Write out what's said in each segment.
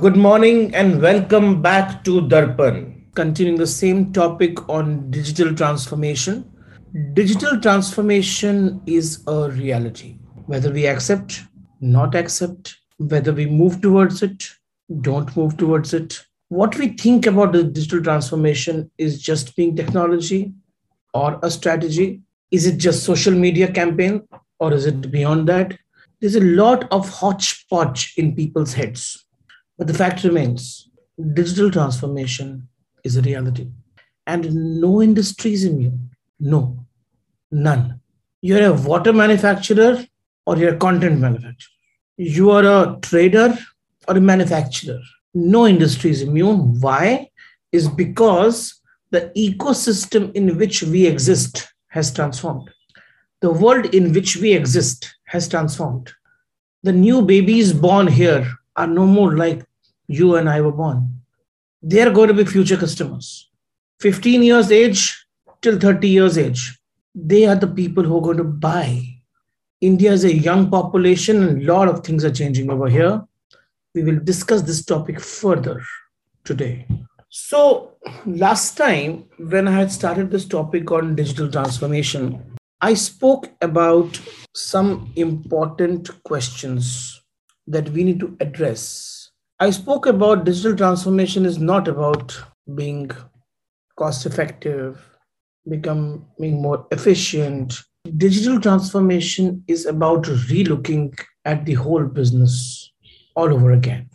Good morning and welcome back to Darpan. Continuing the same topic on digital transformation. Digital transformation is a reality. Whether we accept, not accept, whether we move towards it, don't move towards it. What we think about the digital transformation is just being technology or a strategy. Is it just social media campaign or is it beyond that? There's a lot of hodgepodge in people's heads but the fact remains digital transformation is a reality. And no industry is immune. No, none. You're a water manufacturer or you're a content manufacturer. You are a trader or a manufacturer. No industry is immune. Why? Is because the ecosystem in which we exist has transformed. The world in which we exist has transformed. The new babies born here are no more like you and I were born. They are going to be future customers. 15 years age till 30 years age. They are the people who are going to buy. India is a young population and a lot of things are changing over here. We will discuss this topic further today. So, last time when I had started this topic on digital transformation, I spoke about some important questions that we need to address. I spoke about digital transformation is not about being cost effective, becoming more efficient. Digital transformation is about relooking at the whole business all over again.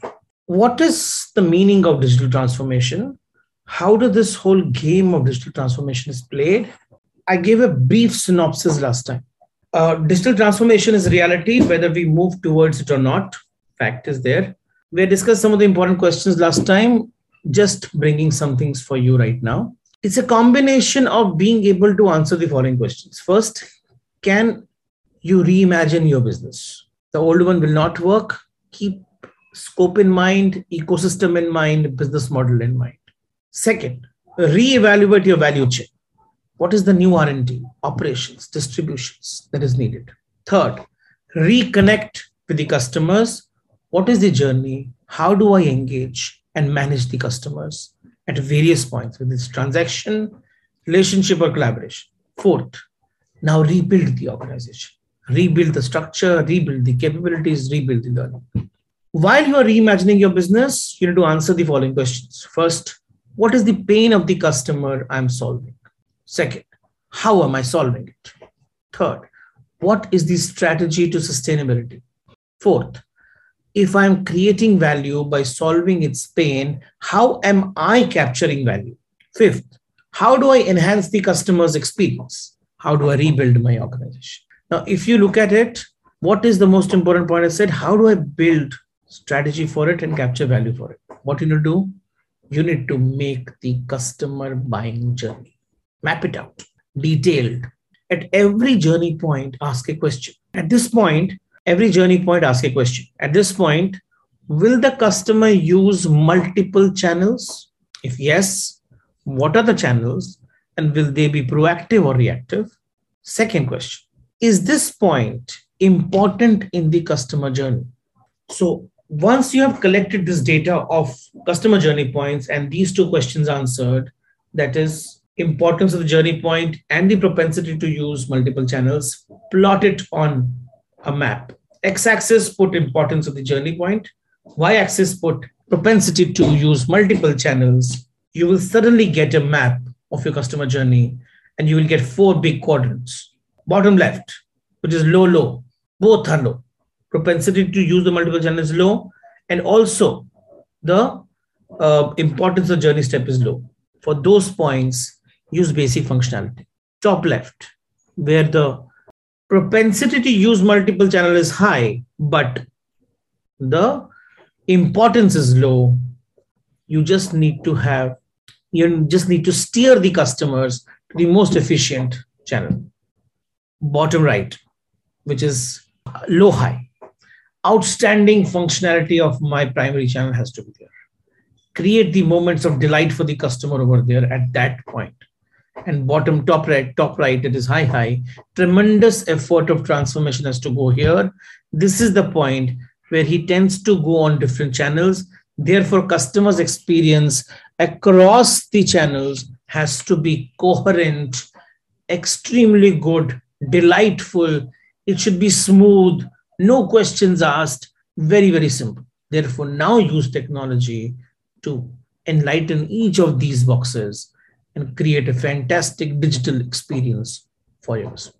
What is the meaning of digital transformation? How does this whole game of digital transformation is played? I gave a brief synopsis last time. Uh, digital transformation is reality, whether we move towards it or not fact is there. We discussed some of the important questions last time, just bringing some things for you right now. It's a combination of being able to answer the following questions. First, can you reimagine your business? The old one will not work. Keep scope in mind, ecosystem in mind, business model in mind. Second, reevaluate your value chain. What is the new R&D, operations, distributions that is needed? Third, reconnect with the customers what is the journey? How do I engage and manage the customers at various points with this transaction, relationship, or collaboration? Fourth, now rebuild the organization, rebuild the structure, rebuild the capabilities, rebuild the learning. While you are reimagining your business, you need to answer the following questions. First, what is the pain of the customer I'm solving? Second, how am I solving it? Third, what is the strategy to sustainability? Fourth, if I'm creating value by solving its pain, how am I capturing value? Fifth, how do I enhance the customer's experience? How do I rebuild my organization? Now, if you look at it, what is the most important point? I said, how do I build strategy for it and capture value for it? What you need to do? You need to make the customer buying journey, map it out, detailed. At every journey point, ask a question. At this point, every journey point, ask a question. At this point, will the customer use multiple channels? If yes, what are the channels? And will they be proactive or reactive? Second question Is this point important in the customer journey? So, once you have collected this data of customer journey points and these two questions answered, that is, importance of the journey point and the propensity to use multiple channels, plot it on a map. X-axis put importance of the journey point. Y-axis put propensity to use multiple channels. You will suddenly get a map of your customer journey and you will get four big quadrants. Bottom left, which is low, low. Both are low. Propensity to use the multiple channels low. And also the uh, importance of journey step is low. For those points, use basic functionality. Top left, where the propensity to use multiple channel is high, but the importance is low. You just need to have, you just need to steer the customers to the most efficient channel. Bottom right, which is low high. Outstanding functionality of my primary channel has to be there. Create the moments of delight for the customer over there at that point and bottom top right top right it is high high tremendous effort of transformation has to go here this is the point where he tends to go on different channels Therefore, customers' experience across the channels has to be coherent, extremely good, delightful. It should be smooth, no questions asked, very, very simple. Therefore, now use technology to enlighten each of these boxes and create a fantastic digital experience for yours.